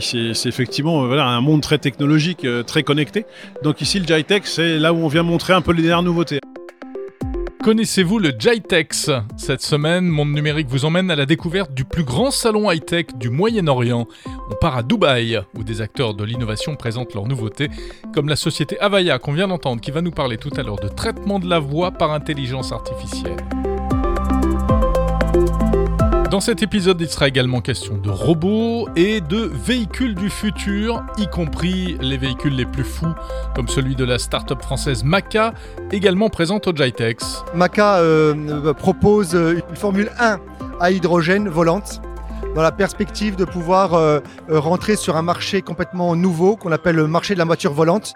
C'est effectivement voilà, un monde très technologique, très connecté. Donc ici, le Jitech, c'est là où on vient montrer un peu les dernières nouveautés. Connaissez-vous le JITEX? Cette semaine, Monde Numérique vous emmène à la découverte du plus grand salon high-tech du Moyen-Orient. On part à Dubaï, où des acteurs de l'innovation présentent leurs nouveautés, comme la société Avaya qu'on vient d'entendre, qui va nous parler tout à l'heure de traitement de la voix par intelligence artificielle. Dans cet épisode, il sera également question de robots et de véhicules du futur, y compris les véhicules les plus fous, comme celui de la start-up française Maca, également présente au Jitex. Maca euh, propose une Formule 1 à hydrogène volante dans la perspective de pouvoir euh, rentrer sur un marché complètement nouveau qu'on appelle le marché de la voiture volante.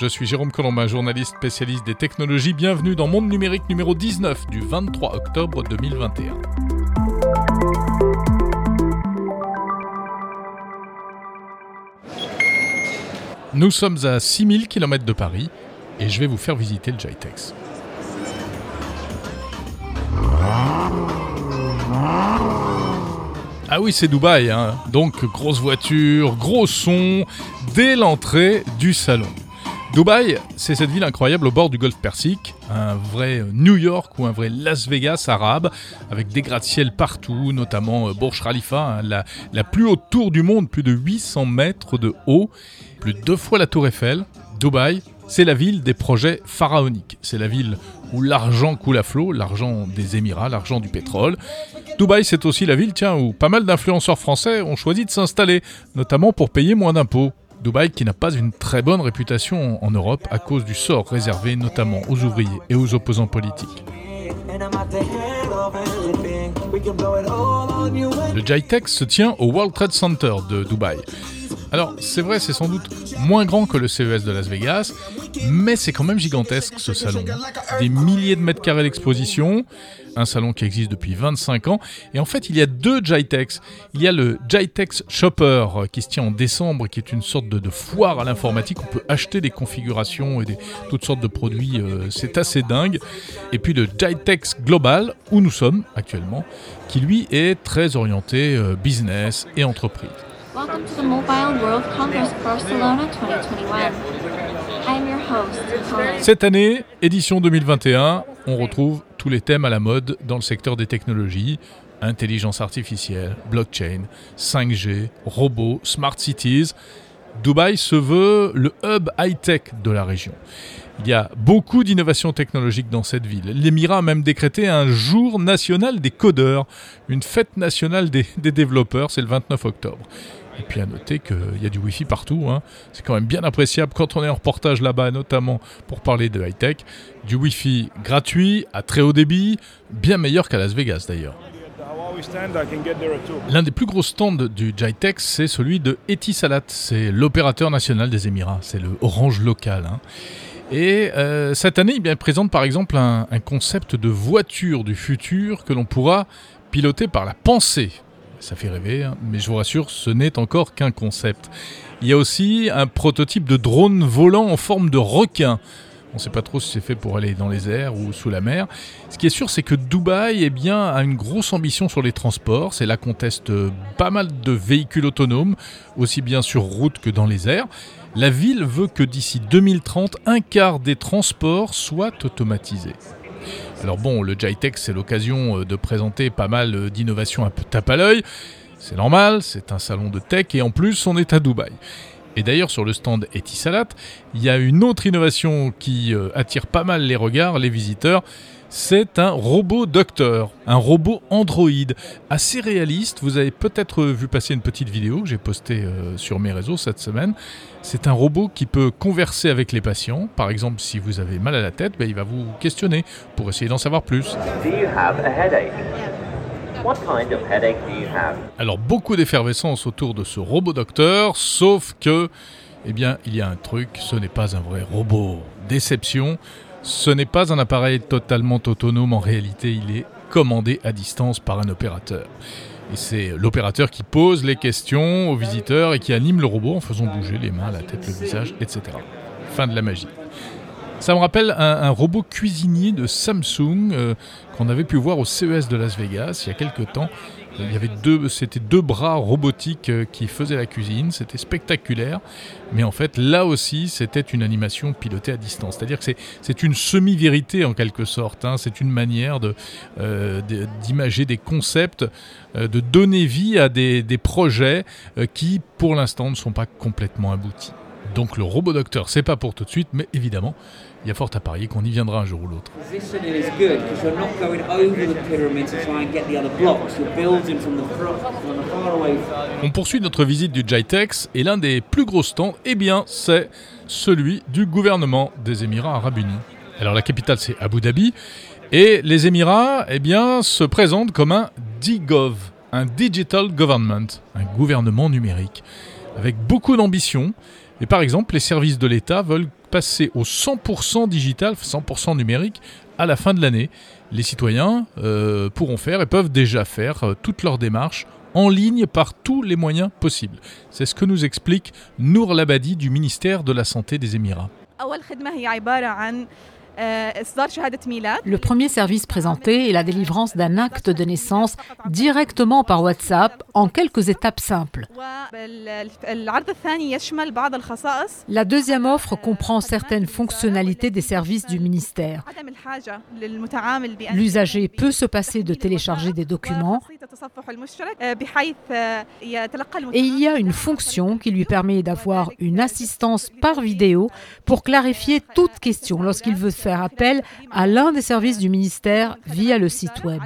Je suis Jérôme Colombin, journaliste spécialiste des technologies. Bienvenue dans Monde Numérique numéro 19 du 23 octobre 2021. Nous sommes à 6000 km de Paris et je vais vous faire visiter le Jitex. Ah oui, c'est Dubaï, hein. donc grosse voiture, gros son, dès l'entrée du salon. Dubaï, c'est cette ville incroyable au bord du golfe Persique, un vrai New York ou un vrai Las Vegas arabe, avec des gratte-ciel partout, notamment euh, Burj Khalifa, hein, la, plus haute tour du monde, plus de 800 mètres de haut, plus de deux fois la tour Eiffel. Dubaï, c'est la ville des projets pharaoniques. C'est la ville où l'argent coule à flot, l'argent des Émirats, l'argent du pétrole. Dubaï, c'est aussi la ville, où pas mal d'influenceurs français ont choisi de s'installer, notamment pour payer moins d'impôts. Dubaï qui n'a pas une très bonne réputation en Europe à cause du sort réservé notamment aux ouvriers et aux opposants politiques. Le JITEX se tient au World Trade Center de Dubaï. Alors, c'est vrai, c'est sans doute moins grand que le CES de Las Vegas, mais c'est quand même gigantesque ce salon. Des milliers de mètres carrés d'exposition, un salon qui existe depuis 25 ans. Et en fait, il y a deux Jitex. Il y a le Jitex Shopper euh, qui se tient en décembre, qui est une sorte de, foire à l'informatique. On peut acheter des configurations et des, toutes sortes de produits. Euh, c'est assez dingue. Et puis le Jitex Global, où nous sommes actuellement, qui lui est très orienté euh, business et entreprise. Cette année, édition 2021, on retrouve tous les thèmes à la mode dans le secteur des technologies, intelligence artificielle, blockchain, 5G, robots, smart cities. Dubaï se veut le hub high-tech de la région. Il y a beaucoup d'innovations technologiques dans cette ville. L'Émirat a même décrété un jour national des codeurs, une fête nationale des, des développeurs, c'est le 29 octobre. Et puis à noter qu'il y a du Wi-Fi partout. Hein. C'est quand même bien appréciable quand on est en reportage là-bas, notamment pour parler de high-tech. Du Wi-Fi gratuit, à très haut débit, bien meilleur qu'à Las Vegas d'ailleurs. L'un des plus gros stands du Jitex, c'est celui de Etisalat. C'est l'opérateur national des Émirats. C'est le Orange local. Hein. Et euh, cette année, il présente par exemple un concept de voiture du futur que l'on pourra piloter par la pensée. Ça fait rêver, hein. mais je vous rassure, ce n'est encore qu'un concept. Il y a aussi un prototype de drone volant en forme de requin. On ne sait pas trop si c'est fait pour aller dans les airs ou sous la mer. Ce qui est sûr, c'est que Dubaï eh a une grosse ambition sur les transports. C'est là qu'on teste pas mal de véhicules autonomes, aussi bien sur route que dans les airs. La ville veut que d'ici 2030, un quart des transports soient automatisés. Alors bon, le Jitech, c'est l'occasion euh, de présenter pas mal euh, d'innovations un peu tape à l'œil. C'est normal, c'est un salon de tech et en plus, on est à Dubaï. Et d'ailleurs, sur le stand Etisalat, il y a une autre innovation qui euh, attire pas mal les regards, les visiteurs c'est un robot docteur, un robot androïde, assez réaliste. Vous avez peut-être vu passer une petite vidéo que j'ai postée euh, sur mes réseaux cette semaine. C'est un robot qui peut converser avec les patients. Par exemple, si vous avez mal à la tête, ben, il va vous questionner pour essayer d'en savoir plus. Alors beaucoup d'effervescence autour de ce robot docteur, sauf que, eh bien, il y a un truc, ce n'est pas un vrai robot. Déception, ce n'est pas un appareil totalement autonome, en réalité il est commandé à distance par un opérateur. Et c'est l'opérateur qui pose les questions aux visiteurs et qui anime le robot en faisant bouger les mains, la tête, le visage, etc. Fin de la magie. Ça me rappelle un, robot cuisinier de Samsung euh, qu'on avait pu voir au CES de Las Vegas il y a quelques temps. Il y avait deux, c'était deux bras robotiques euh, qui faisaient la cuisine. C'était spectaculaire. Mais en fait, là aussi, c'était une animation pilotée à distance. C'est-à-dire que c'est, une semi-vérité en quelque sorte. Hein. C'est une manière de, euh, d'imager des concepts, euh, de donner vie à des, des projets qui, pour l'instant, ne sont pas complètement aboutis. Donc le robot docteur, c'est pas pour tout de suite, mais évidemment, il y a fort à parier qu'on y viendra un jour ou l'autre. On poursuit notre visite du JITEX et l'un des plus gros stands, eh bien, c'est celui du gouvernement des Émirats Arabes Unis. Alors la capitale c'est Abu Dhabi et les Émirats, eh bien, se présentent comme un DIGOV, un Digital Government, un gouvernement numérique, avec beaucoup d'ambition. Et par exemple, les services de l'État veulent passer au 100% digital, 100% numérique à la fin de l'année. Les citoyens euh, pourront faire et peuvent déjà faire euh, toutes leurs démarches en ligne par tous les moyens possibles. C'est ce que nous explique Nour Labadi du ministère de la Santé des Émirats. Euh, Le premier service présenté est la délivrance d'un acte de naissance directement par WhatsApp en quelques étapes simples. La deuxième offre comprend certaines fonctionnalités des services du ministère. L'usager peut se passer de télécharger des documents et il y a une fonction qui lui permet d'avoir une assistance par vidéo pour clarifier toute question lorsqu'il veut faire appel à l'un des services du ministère via le site web.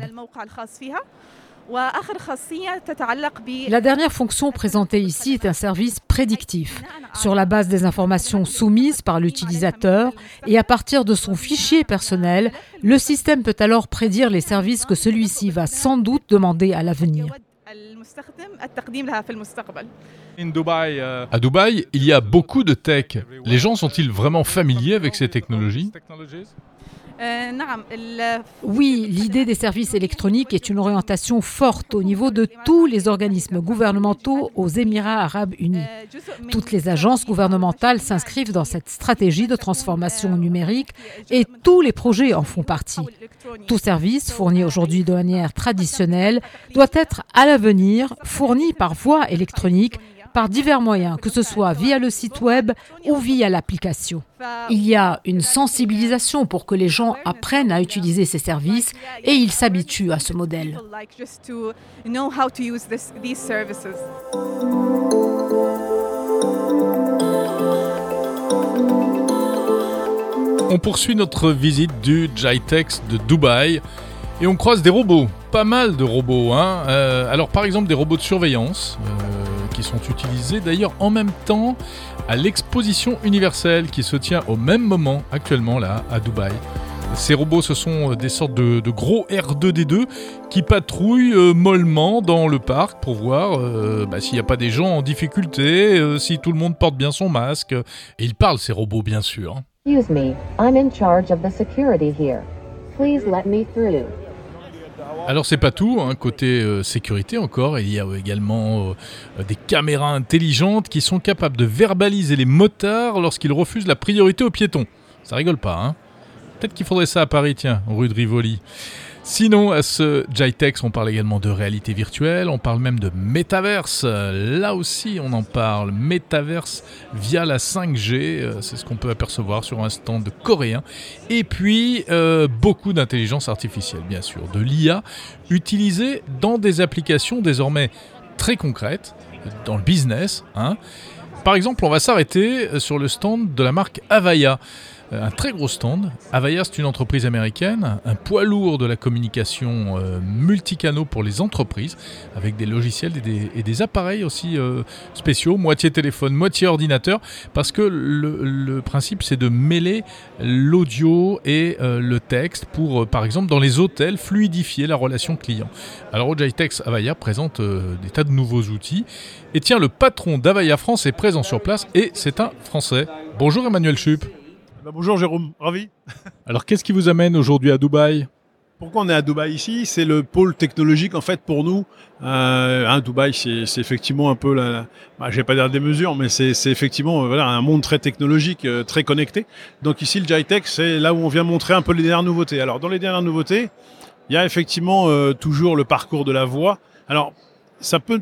La dernière fonction présentée ici est un service prédictif. Sur la base des informations soumises par l'utilisateur et à partir de son fichier personnel, le système peut alors prédire les services que celui-ci va sans doute demander à l'avenir. Euh, à Dubaï, il y a beaucoup de tech. Les gens sont-ils vraiment familiers avec ces technologies oui, l'idée des services électroniques est une orientation forte au niveau de tous les organismes gouvernementaux aux Émirats arabes unis. Toutes les agences gouvernementales s'inscrivent dans cette stratégie de transformation numérique et tous les projets en font partie. Tout service fourni aujourd'hui de manière traditionnelle doit être à l'avenir fourni par voie électronique par divers moyens, que ce soit via le site web ou via l'application. Il y a une sensibilisation pour que les gens apprennent à utiliser ces services et ils s'habituent à ce modèle. On poursuit notre visite du JITEX de Dubaï et on croise des robots, pas mal de robots. Hein. Euh, alors par exemple des robots de surveillance. Euh, sont utilisés d'ailleurs en même temps à l'exposition universelle qui se tient au même moment actuellement là à Dubaï. Ces robots, ce sont euh, des sortes de, gros R2D2 qui patrouillent euh, mollement dans le parc pour voir euh, bah, s'il n'y a pas des gens en difficulté, si tout le monde porte bien son masque. Et ils parlent, ces robots, bien sûr. Excuse me, I'm in charge of the security here. Please let me through. Alors c'est pas tout, hein. côté euh, sécurité encore, il y a également euh, des caméras intelligentes qui sont capables de verbaliser les motards lorsqu'ils refusent la priorité aux piétons. Ça rigole pas, hein Peut-être qu'il faudrait ça à Paris, tiens, rue de Rivoli. Sinon, à ce JITEX, on parle également de réalité virtuelle, on parle même de métaverse. Là aussi, on en parle. Métaverse via la 5G, euh, c'est ce qu'on peut apercevoir sur un stand coréen. Et puis, euh, beaucoup d'intelligence artificielle, bien sûr, de l'IA, utilisée dans des applications désormais très concrètes, dans le business. Hein. Par exemple, on va s'arrêter sur le stand de la marque Avaya. Euh, un très gros stand. Avaya, c'est une entreprise américaine, un poids lourd de la communication euh, multicanaux pour les entreprises, avec des logiciels et des, appareils aussi euh, spéciaux, moitié téléphone, moitié ordinateur, parce que le, principe, c'est de mêler l'audio et le texte pour, par exemple, dans les hôtels, fluidifier la relation client. Alors, Ojitex Avaya présente des tas de nouveaux outils. Et tiens, le patron d'Avaya France est présent sur place et c'est un Français. Bonjour Emmanuel Chup. Bah, bonjour Jérôme, ravi. Alors qu'est-ce qui vous amène aujourd'hui à Dubaï pourquoi on est à Dubaï ici? C'est le pôle technologique en fait pour nous. Euh, hein, Dubaï, c'est effectivement un peu la, bah, je vais pas dire des mesures, mais c'est effectivement euh, voilà, un monde très technologique, euh, très connecté. Donc ici, le Jitech, c'est là où on vient montrer un peu les dernières nouveautés. Alors dans les dernières nouveautés, il y a effectivement euh, toujours le parcours de la voix. Alors ça peut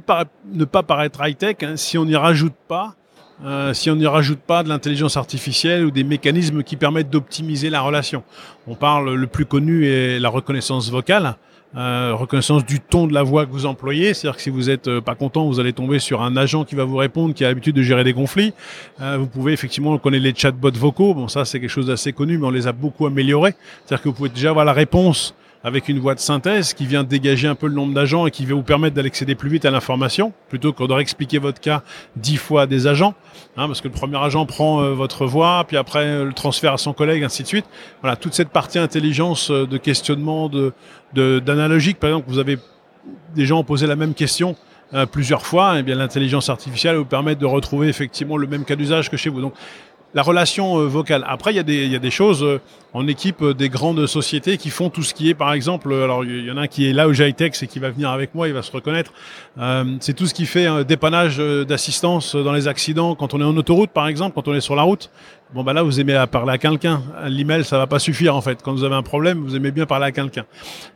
ne pas paraître high-tech hein, si on n'y rajoute pas euh, si on n'y rajoute pas de l'intelligence artificielle ou des mécanismes qui permettent d'optimiser la relation. On parle, le plus connu est la reconnaissance vocale. Euh, reconnaissance du ton de la voix que vous employez, c'est-à-dire que si vous êtes euh, pas content, vous allez tomber sur un agent qui va vous répondre, qui a l'habitude de gérer des conflits. Euh, vous pouvez effectivement, on connaît les chatbots vocaux, bon ça c'est quelque chose d'assez connu, mais on les a beaucoup améliorés. C'est-à-dire que vous pouvez déjà avoir la réponse avec une voix de synthèse qui vient dégager un peu le nombre d'agents et qui va vous permettre d'aller accéder plus vite à l'information, plutôt qu'on doit expliquer votre cas dix fois à des agents, hein, parce que le premier agent prend euh, votre voix, puis après euh, le transfert à son collègue, ainsi de suite. Voilà, toute cette partie intelligence euh, de questionnement, de d'analogique, par exemple, vous avez des gens posé la même question plusieurs fois, et eh bien l'intelligence artificielle vous permet de retrouver effectivement le même cas d'usage que chez vous. Donc la relation euh, vocale. Après, il y, a des, il y a des choses euh, en équipe euh, des grandes sociétés qui font tout ce qui est, par exemple, alors il y en a un qui est là au Jitex et qui va venir avec moi, il va se reconnaître. c'est tout ce qui fait un dépannage d'assistance dans les accidents quand on est en autoroute, par exemple, quand on est sur la route. Bon, bah là, vous aimez parler à quelqu'un. L'email, ça va pas suffire, en fait. Quand vous avez un problème, vous aimez bien parler à quelqu'un.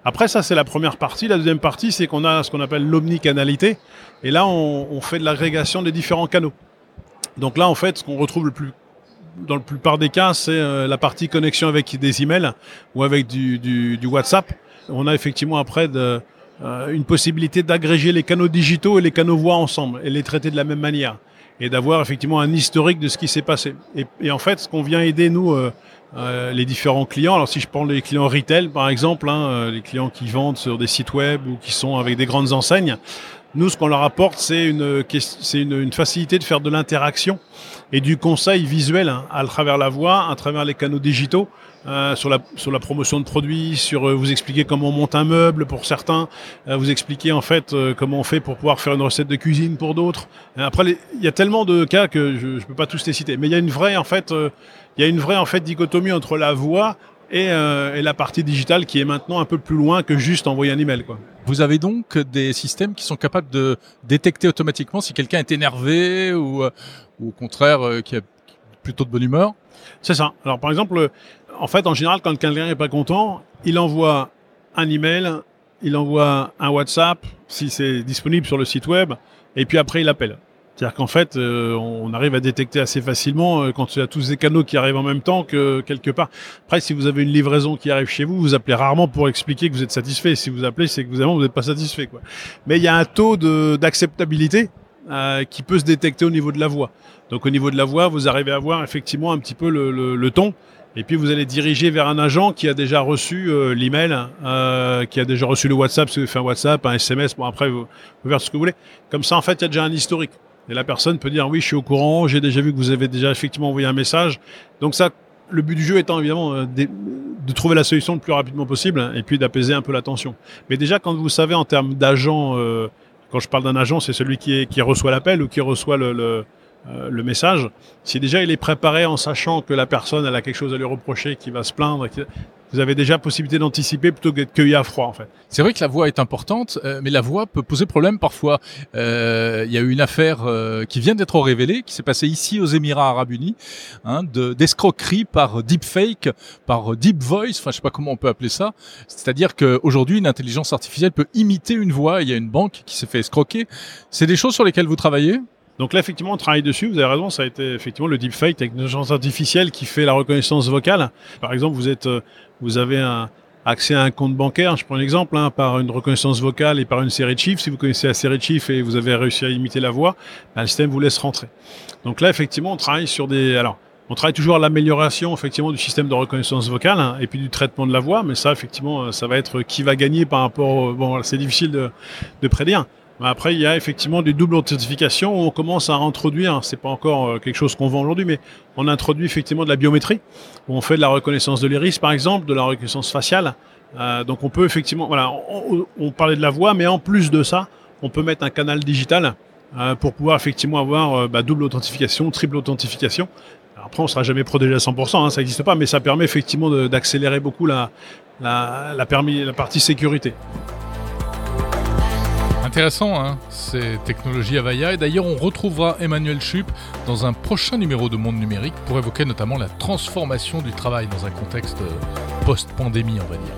Après, ça, c'est la première partie. La deuxième partie, c'est qu'on a ce qu'on appelle l'omnicanalité. Et là, on, on fait de l'agrégation des différents canaux. Donc là, en fait, ce qu'on retrouve le plus dans la plupart des cas, c'est euh, la partie connexion avec des emails ou avec du, WhatsApp. On a effectivement après euh, une possibilité d'agréger les canaux digitaux et les canaux voix ensemble et les traiter de la même manière et d'avoir effectivement un historique de ce qui s'est passé. Et, en fait, ce qu'on vient aider nous, euh, les différents clients. Alors si je prends les clients retail par exemple, hein, les clients qui vendent sur des sites web ou qui sont avec des grandes enseignes, nous, ce qu'on leur apporte, c'est une, facilité de faire de l'interaction et du conseil visuel hein, à travers la voix, à travers les canaux digitaux, euh, sur, la, sur la promotion de produits, sur euh, vous expliquer comment on monte un meuble pour certains, euh, vous expliquer en fait euh, comment on fait pour pouvoir faire une recette de cuisine pour d'autres. Après, il y a tellement de cas que je ne peux pas tous les citer, mais il y a une vraie en fait, il y a une vraie en fait dichotomie entre la voix et, et, la partie digitale qui est maintenant un peu plus loin que juste envoyer un email. Quoi. Vous avez donc des systèmes qui sont capables de détecter automatiquement si quelqu'un est énervé ou, ou au contraire qui a plutôt de bonne humeur? C'est ça. Alors par exemple, en fait, en général, quand quelqu'un n'est pas content, il envoie un email, il envoie un WhatsApp, si c'est disponible sur le site web, et puis après, il appelle. C'est-à-dire qu'en fait, euh, on arrive à détecter assez facilement euh, quand il y a tous ces canaux qui arrivent en même temps que quelque part. Après, si vous avez une livraison qui arrive chez vous, vous appelez rarement pour expliquer que vous êtes satisfait. Si vous appelez, c'est que vous n'êtes pas satisfait. Quoi. Mais il y a un taux d'acceptabilité euh, qui peut se détecter au niveau de la voix. Donc au niveau de la voix, vous arrivez à voir effectivement un petit peu le, le, le ton. Et puis vous allez diriger vers un agent qui a déjà reçu euh, l'email, euh, qui a déjà reçu le WhatsApp, si vous faites un WhatsApp, un SMS, bon après vous, vous faites ce que vous voulez. Comme ça en fait il y a déjà un historique. Et la personne peut dire oui je suis au courant, j'ai déjà vu que vous avez déjà effectivement envoyé un message. Donc ça, le but du jeu étant évidemment euh, de, trouver la solution le plus rapidement possible hein, et puis d'apaiser un peu la tension. Mais déjà quand vous savez en termes d'agent, euh, quand je parle d'un agent c'est celui qui, reçoit l'appel ou qui reçoit le euh, le message, si déjà il est préparé en sachant que la personne elle a quelque chose à lui reprocher, qui va se plaindre, vous avez déjà possibilité d'anticiper plutôt que d'être cueilli à froid en fait. C'est vrai que la voix est importante, euh, mais la voix peut poser problème parfois. Euh, il y a eu une affaire euh, qui vient d'être révélée, qui s'est passée ici aux Émirats Arabes Unis, hein, d'escroquerie par deepfake, par deep voice, enfin je sais pas comment on peut appeler ça. C'est-à-dire qu'aujourd'hui une intelligence artificielle peut imiter une voix. Il y a une banque qui s'est fait escroquer. C'est des choses sur lesquelles vous travaillez? Donc là, effectivement, on travaille dessus. Vous avez raison, ça a été effectivement le deepfake avec une artificielle qui fait la reconnaissance vocale. Par exemple, vous êtes, euh, vous avez un accès à un compte bancaire. Je prends un exemple hein, par une reconnaissance vocale et par une série de chiffres. Si vous connaissez la série de chiffres et vous avez réussi à imiter la voix, ben, le système vous laisse rentrer. Donc là, effectivement, on travaille sur des. Alors, on travaille toujours à l'amélioration effectivement du système de reconnaissance vocale hein, et puis du traitement de la voix, mais ça effectivement, ça va être qui va gagner par rapport. Au... Bon, c'est difficile de, de prédire. Après, il y a effectivement des doubles authentifications où on commence à introduire, c'est pas encore euh, quelque chose qu'on vend aujourd'hui, mais on introduit effectivement de la biométrie, où on fait de la reconnaissance de l'iris par exemple, de la reconnaissance faciale. Euh, donc on peut effectivement, voilà, on, parlait de la voix, mais en plus de ça, on peut mettre un canal digital euh, pour pouvoir effectivement avoir bah, double authentification, triple authentification. après, on sera jamais protégé à 100%, hein, ça n'existe pas, mais ça permet effectivement d'accélérer beaucoup la partie sécurité. Intéressant, hein, ces technologies Avaya. Et d'ailleurs, on retrouvera Emmanuel Chup dans un prochain numéro de Monde Numérique pour évoquer notamment la transformation du travail dans un contexte post-pandémie, on va dire.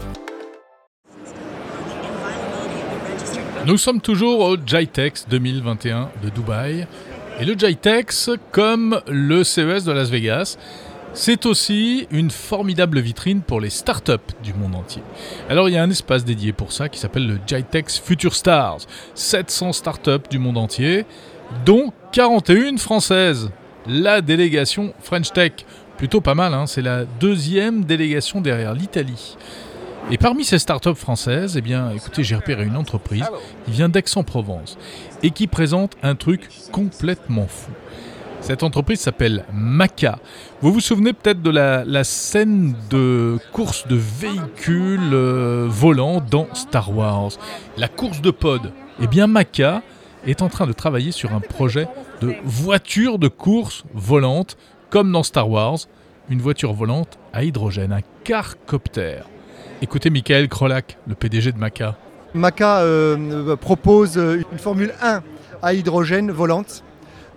Nous sommes toujours au JITEX 2021 de Dubaï. Et le JITEX, comme le CES de Las Vegas, c'est aussi une formidable vitrine pour les startups du monde entier. Alors il y a un espace dédié pour ça qui s'appelle le JITEX Future Stars. 700 startups du monde entier, dont 41 françaises. La délégation French Tech, plutôt pas mal, hein, c'est la deuxième délégation derrière l'Italie. Et parmi ces startups françaises, eh bien, écoutez, j'ai repéré une entreprise qui vient d'Aix-en-Provence et qui présente un truc complètement fou. Cette entreprise s'appelle Maca. Vous vous souvenez peut-être de la, scène de course de véhicules euh, volants dans Star Wars, la course de pod. Eh bien, Maca est en train de travailler sur un projet de voiture de course volante, comme dans Star Wars, une voiture volante à hydrogène, un carcoptère. Écoutez Michael Krolak, le PDG de Maca. Maca euh, propose une Formule 1 à hydrogène volante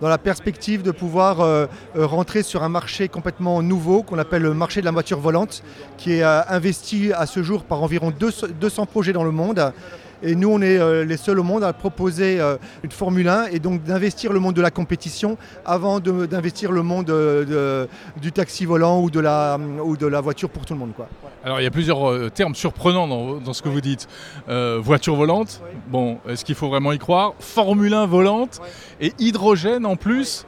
dans la perspective de pouvoir euh, euh, rentrer sur un marché complètement nouveau qu'on appelle le marché de la voiture volante, qui est investi à ce jour par environ 200 projets dans le monde et nous, on est euh, les seuls au monde à proposer euh, une Formule 1 et donc d'investir le monde de la compétition avant d'investir le monde euh, du taxi volant ou de, la, ou de la voiture pour tout le monde. Quoi. Alors il y a plusieurs termes surprenants dans, ce que vous dites. voiture volante, bon, est-ce qu'il faut vraiment y croire? Formule 1 volante et hydrogène en plus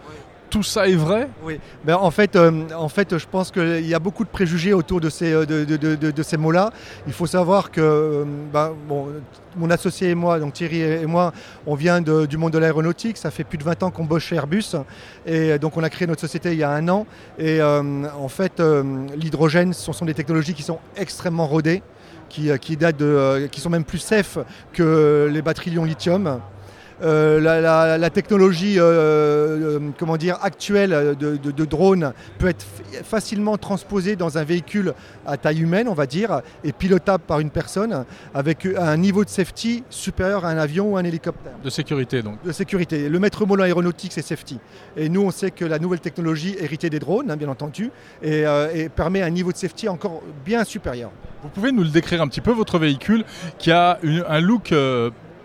tout ça est vrai Oui, ben, en, fait, euh, en fait, je pense qu'il y a beaucoup de préjugés autour de ces, euh, mots-là. Il faut savoir que euh, ben, mon associé et moi, donc Thierry et moi, on vient du monde de l'aéronautique. Ça fait plus de 20 ans qu'on bosse chez Airbus. Et donc, on a créé notre société il y a un an. Et en fait, l'hydrogène, ce sont des technologies qui sont extrêmement rodées. Qui, sont même plus safe que les batteries lion-lithium. Euh, la, technologie euh, euh, comment dire, actuelle de, de, drone peut être facilement transposée dans un véhicule à taille humaine, on va dire, et pilotable par une personne avec un niveau de safety supérieur à un avion ou un hélicoptère. De sécurité donc De sécurité. Le maître mot aéronautique, c'est safety. Et nous, on sait que la nouvelle technologie héritée des drones, hein, bien entendu, et, permet un niveau de safety encore bien supérieur. Vous pouvez nous le décrire un petit peu, votre véhicule, qui a un look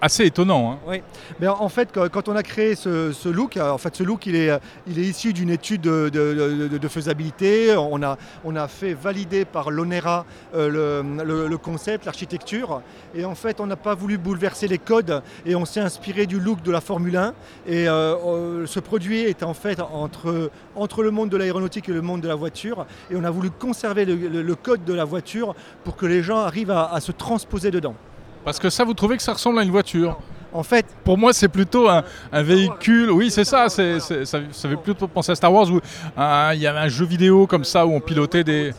assez étonnant. Hein. Oui, mais en fait, quand on a créé ce, look, euh, en fait, ce look, il est, est issu d'une étude de, faisabilité. On a, fait valider par l'ONERA euh, le, concept, l'architecture. Et en fait, on n'a pas voulu bouleverser les codes et on s'est inspiré du look de la Formule 1. Et euh, ce produit est en fait entre le monde de l'aéronautique et le monde de la voiture. Et on a voulu conserver le, code de la voiture pour que les gens arrivent à se transposer dedans. Parce que ça, vous trouvez que ça ressemble à une voiture en fait, pour moi, c'est plutôt un, véhicule. Oui, c'est ça, ça. Ça fait plutôt penser à Star Wars où il y avait un jeu vidéo comme ça où on pilotait des.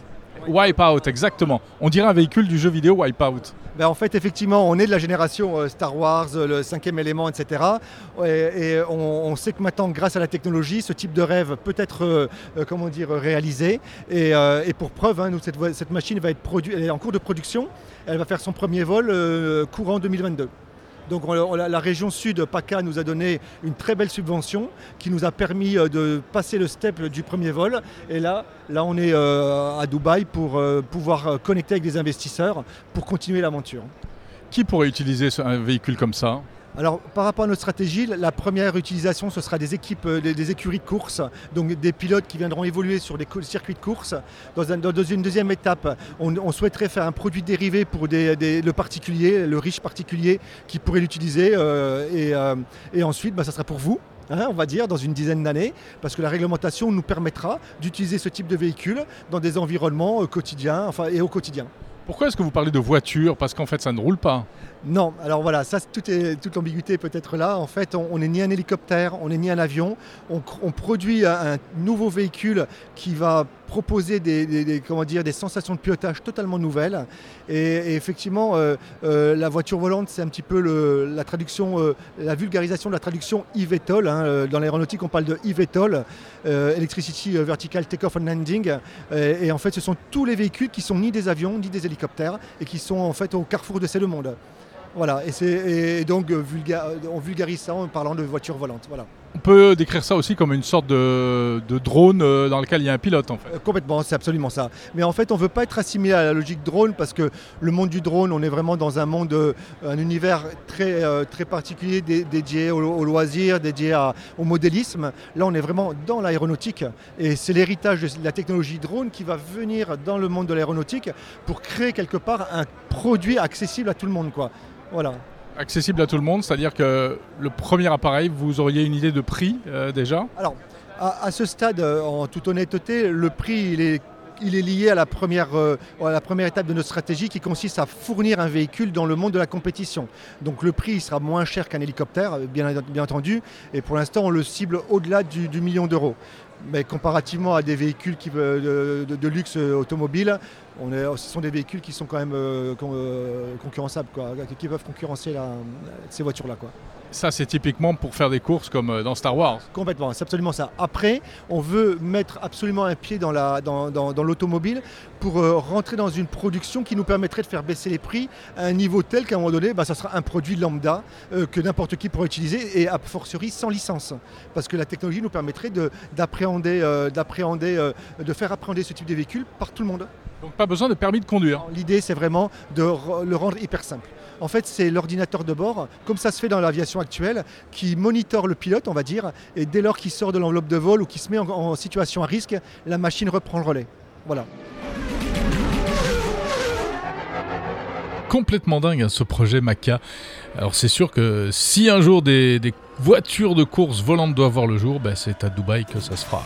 Wipeout, exactement. On dirait un véhicule du jeu vidéo Wipeout. Ben en fait, effectivement, on est de la génération euh, Star Wars, euh, le cinquième élément, etc. Et, on, sait que maintenant, grâce à la technologie, ce type de rêve peut être, euh, comment dire, réalisé. Et, pour preuve, hein, nous, cette, machine va être est en cours de production. Elle va faire son premier vol courant 2022. Donc la région sud, PACA, nous a donné une très belle subvention qui nous a permis euh, de passer le step du premier vol. Et là, là on est euh, à Dubaï pour euh, pouvoir connecter avec des investisseurs pour continuer l'aventure. Qui pourrait utiliser un véhicule comme ça? Alors, par rapport à notre stratégie, la première utilisation, ce sera des équipes, euh, des, écuries de course, donc des pilotes qui viendront évoluer sur des circuits de course. Dans, une deuxième étape, on, souhaiterait faire un produit dérivé pour le particulier, le riche particulier qui pourrait l'utiliser. Euh, euh, et, ensuite, bah, ça sera pour vous. Hein, on va dire, dans une dizaine d'années, parce que la réglementation nous permettra d'utiliser ce type de véhicule dans des environnements quotidiens enfin, et au quotidien. Pourquoi est-ce que vous parlez de voiture Parce qu'en fait, ça ne roule pas. Non, alors voilà, ça, tout est, toute l'ambiguïté peut être là. En fait, on n'est ni un hélicoptère, on n'est ni un avion. On, produit un, nouveau véhicule qui va proposer des, sensations de pilotage totalement nouvelles. Et, effectivement, la voiture volante, c'est un petit peu la traduction, la vulgarisation de la traduction eVTOL. Hein. Dans l'aéronautique, on parle de eVTOL, Electricity Vertical Takeoff and Landing. Et, en fait, ce sont tous les véhicules qui sont ni des avions, ni des hélicoptères, et qui sont en fait au carrefour de ces deux mondes. Voilà, et, et donc on vulgarise ça en parlant de voiture volante. Voilà. On peut décrire ça aussi comme une sorte de, drone euh, dans lequel il y a un pilote en fait. Euh, complètement, c'est absolument ça. Mais en fait, on ne veut pas être assimilé à la logique drone parce que le monde du drone, on est vraiment dans un monde, euh, un univers très, très particulier dédié au, loisir, dédié au modélisme. Là, on est vraiment dans l'aéronautique et c'est l'héritage de la technologie drone qui va venir dans le monde de l'aéronautique pour créer quelque part un produit accessible à tout le monde. Quoi. Voilà accessible à tout le monde, c'est-à-dire que le premier appareil, vous auriez une idée de prix euh, déjà Alors, à, ce stade, euh, en toute honnêteté, le prix, il est il est lié à la, première, euh, à la première étape de notre stratégie qui consiste à fournir un véhicule dans le monde de la compétition. Donc le prix sera moins cher qu'un hélicoptère, bien, bien, entendu, et pour l'instant on le cible au-delà du, du million d'euros. Mais comparativement à des véhicules qui, de, de, luxe automobile, on est, ce sont des véhicules qui sont quand même euh, euh, concurrençables, quoi, qui peuvent concurrencer ces voitures-là. Ça, c'est typiquement pour faire des courses comme euh, dans Star Wars. Complètement, c'est absolument ça. Après, on veut mettre absolument un pied dans, l'automobile pour rentrer dans une production qui nous permettrait de faire baisser les prix à un niveau tel qu'à un moment donné, bah, ça sera un produit lambda que n'importe qui pourra utiliser et a fortiori sans licence. Parce que la technologie nous permettrait d'appréhender, de faire appréhender ce type de véhicule par tout le monde. Donc pas besoin de permis de conduire. L'idée c'est vraiment de le rendre hyper simple. En fait c'est l'ordinateur de bord, comme ça se fait dans l'aviation actuelle, qui monitore le pilote on va dire, et dès lors qu'il sort de l'enveloppe de vol ou qu'il se met en, situation à risque, la machine reprend le relais. Voilà. Complètement dingue hein, ce projet Maca. Alors c'est sûr que si un jour des, voitures de course volantes doivent voir le jour, ben, c'est à Dubaï que ça se fera.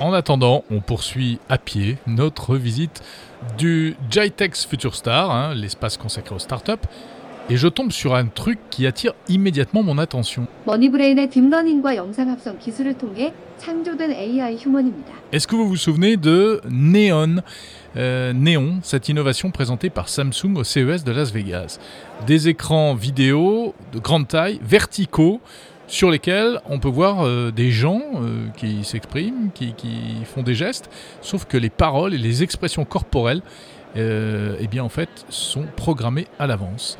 En attendant, on poursuit à pied notre visite du Jitex Future Star, hein, l'espace consacré aux startups, et je tombe sur un truc qui attire immédiatement mon attention. Est-ce que vous vous souvenez de Neon? Euh, Néon, cette innovation présentée par Samsung au CES de Las Vegas. Des écrans vidéo de grande taille, verticaux, sur lesquels on peut voir euh, des gens euh, qui s'expriment, qui, font des gestes, sauf que les paroles et les expressions corporelles, euh, eh bien en fait, sont programmées à l'avance.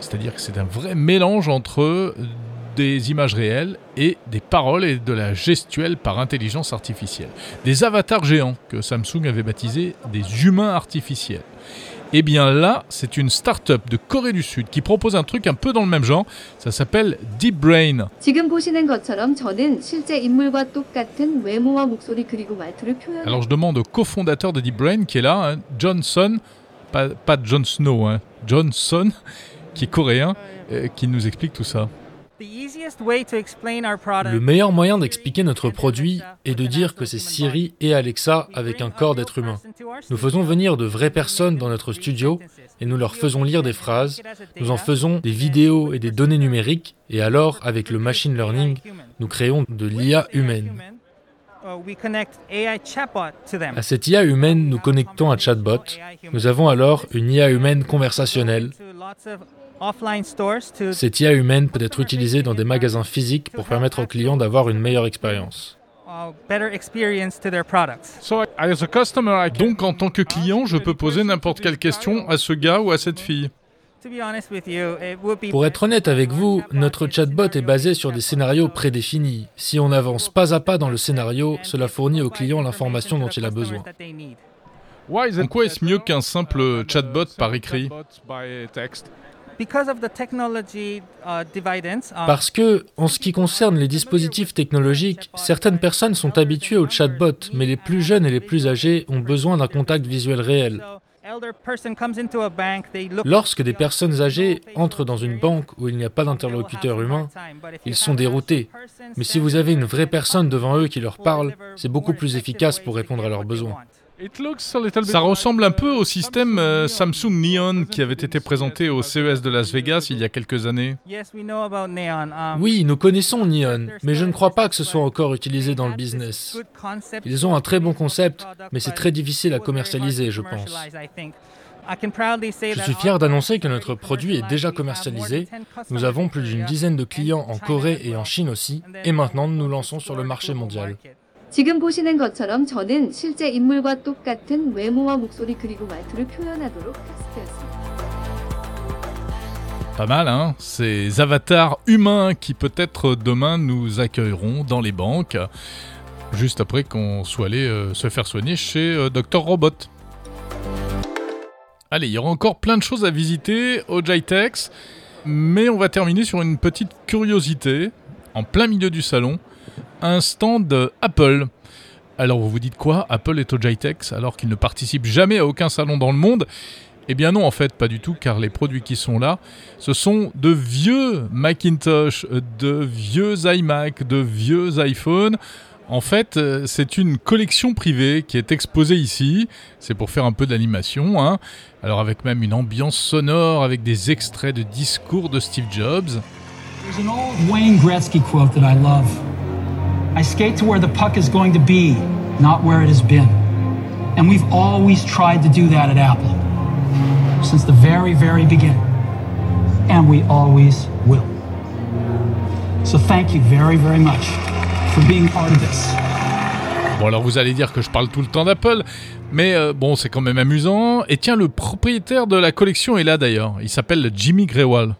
C'est-à-dire que c'est un vrai mélange entre des images réelles et des paroles et de la gestuelle par intelligence artificielle. Des avatars géants que Samsung avait baptisés des humains artificiels. Et eh bien là, c'est une start-up de Corée du Sud qui propose un truc un peu dans le même genre. Ça s'appelle Deep Brain. Alors je demande au cofondateur de Deep Brain qui est là, hein, Johnson, pas, pas John Snow, hein, Johnson, qui est coréen, euh, qui nous explique tout ça. Le meilleur moyen d'expliquer notre produit est de dire que c'est Siri et Alexa avec un corps d'être humain. Nous faisons venir de vraies personnes dans notre studio et nous leur faisons lire des phrases, nous en faisons des vidéos et des données numériques. Et alors, avec le machine learning, nous créons de l'IA humaine. À cette IA humaine, nous connectons un chatbot. Nous avons alors une IA humaine conversationnelle cette IA humaine peut être utilisée dans des magasins physiques pour permettre aux clients d'avoir une meilleure expérience. Donc en tant que client, je peux poser n'importe quelle question à ce gars ou à cette fille. Pour être honnête avec vous, notre chatbot est basé sur des scénarios prédéfinis. Si on avance pas à pas dans le scénario, cela fournit au client l'information dont il a besoin. En quoi est-ce mieux qu'un simple chatbot par écrit? Parce que, en ce qui concerne les dispositifs technologiques, certaines personnes sont habituées au chatbot, mais les plus jeunes et les plus âgés ont besoin d'un contact visuel réel. Lorsque des personnes âgées entrent dans une banque où il n'y a pas d'interlocuteur humain, ils sont déroutés. Mais si vous avez une vraie personne devant eux qui leur parle, c'est beaucoup plus efficace pour répondre à leurs besoins. Ça ressemble un peu au système euh, Samsung Neon qui avait été présenté au CES de Las Vegas il y a quelques années. Oui, nous connaissons Neon, mais je ne crois pas que ce soit encore utilisé dans le business. Ils ont un très bon concept, mais c'est très difficile à commercialiser, je pense. Je suis fier d'annoncer que notre produit est déjà commercialisé. Nous avons plus d'une dizaine de clients en Corée et en Chine aussi, et maintenant nous nous lançons sur le marché mondial. 지금 보시는 것처럼 저는 실제 인물과 똑같은 외모와 목소리 그리고 말투를 표현하도록 테스트했습니다. Pas mal, hein Ces avatars humains qui peut-être demain nous accueilleront dans les banques, juste après qu'on soit allé euh, se faire soigner chez euh, Dr Robot. Allez, il y aura encore plein de choses à visiter au Jitex, mais on va terminer sur une petite curiosité, en plein milieu du salon, un stand Apple. Alors vous vous dites quoi? Apple est au Jitex alors qu'il ne participe jamais à aucun salon dans le monde? Eh bien non, en fait, pas du tout, car les produits qui sont là, ce sont de vieux Macintosh, de vieux iMac, de vieux iPhone. En fait, euh, c'est une collection privée qui est exposée ici. C'est pour faire un peu d'animation, hein. Alors avec même une ambiance sonore, avec des extraits de discours de Steve Jobs. There's an old Wayne Gretzky quote that I love. I skate to where the puck is going to be, not where it has been. And we've always tried to do that at Apple. Since the very, very beginning. And we always will. So thank you very, very much for being part of this. Bon alors vous allez dire que je parle tout le temps d'Apple, mais euh, bon c'est quand même amusant. Et tiens, le propriétaire de la collection est là d'ailleurs. Il s'appelle Jimmy Grewal.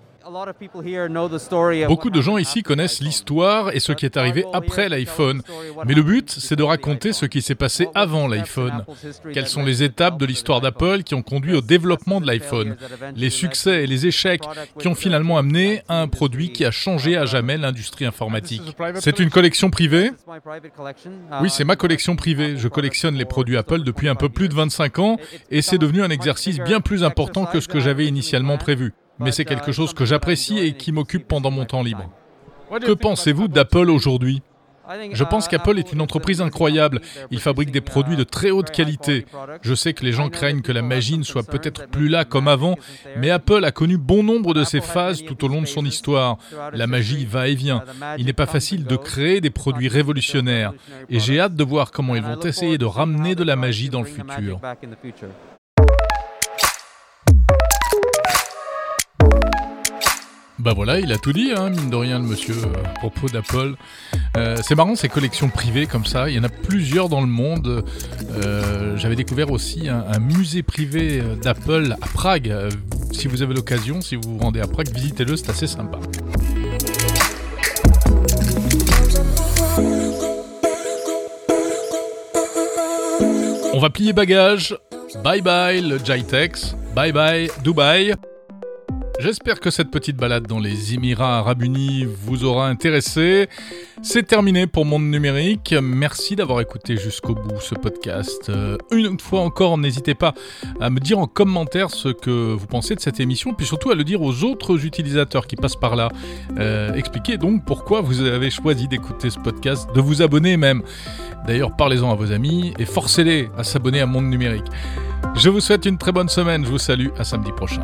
Beaucoup de gens ici connaissent l'histoire et ce qui est arrivé après l'iPhone. Mais le but, c'est de raconter ce qui s'est passé avant l'iPhone. Quelles sont les étapes de l'histoire d'Apple qui ont conduit au développement de l'iPhone? Les succès et les échecs qui ont finalement amené à un produit qui a changé à jamais l'industrie informatique. C'est une collection. privée? Oui, c'est ma collection privée. Je collectionne les produits Apple depuis un peu plus de 25 ans et c'est devenu un exercice bien plus important que ce que j'avais initialement prévu mais c'est quelque chose que j'apprécie et qui m'occupe pendant mon temps libre. Que pensez-vous d'Apple aujourd'hui? Je pense qu'Apple est une entreprise incroyable. Il fabrique des produits de très haute qualité. Je sais que les gens craignent que la magie ne soit peut-être plus là comme avant, mais Apple a connu bon nombre de ces phases tout au long de son histoire. La magie va et vient. Il n'est pas facile de créer des produits révolutionnaires. Et j'ai hâte de voir comment ils vont essayer de ramener de la magie dans le futur. Bah voilà, il a tout dit, hein, mine de rien, le monsieur, euh, à propos d'Apple. Euh, c'est marrant ces collections privées comme ça, il y en a plusieurs dans le monde. Euh, j'avais découvert aussi un, musée privé d'Apple à Prague. si vous avez l'occasion, si vous vous rendez à Prague, visitez-le, c'est assez sympa. On va plier bagages. Bye bye le Jitex. Bye bye Dubaï. J'espère que cette petite balade dans les Émirats arabes unis vous aura intéressé. C'est terminé pour Monde Numérique. Merci d'avoir écouté jusqu'au bout ce podcast. Euh, une fois encore, n'hésitez pas à me dire en commentaire ce que vous pensez de cette émission, puis surtout à le dire aux autres utilisateurs qui passent par là. Euh, expliquez donc pourquoi vous avez choisi d'écouter ce podcast, de vous abonner même. D'ailleurs, parlez-en à vos amis et forcez-les à s'abonner à Monde Numérique. Je vous souhaite une très bonne semaine. Je vous salue. À samedi prochain.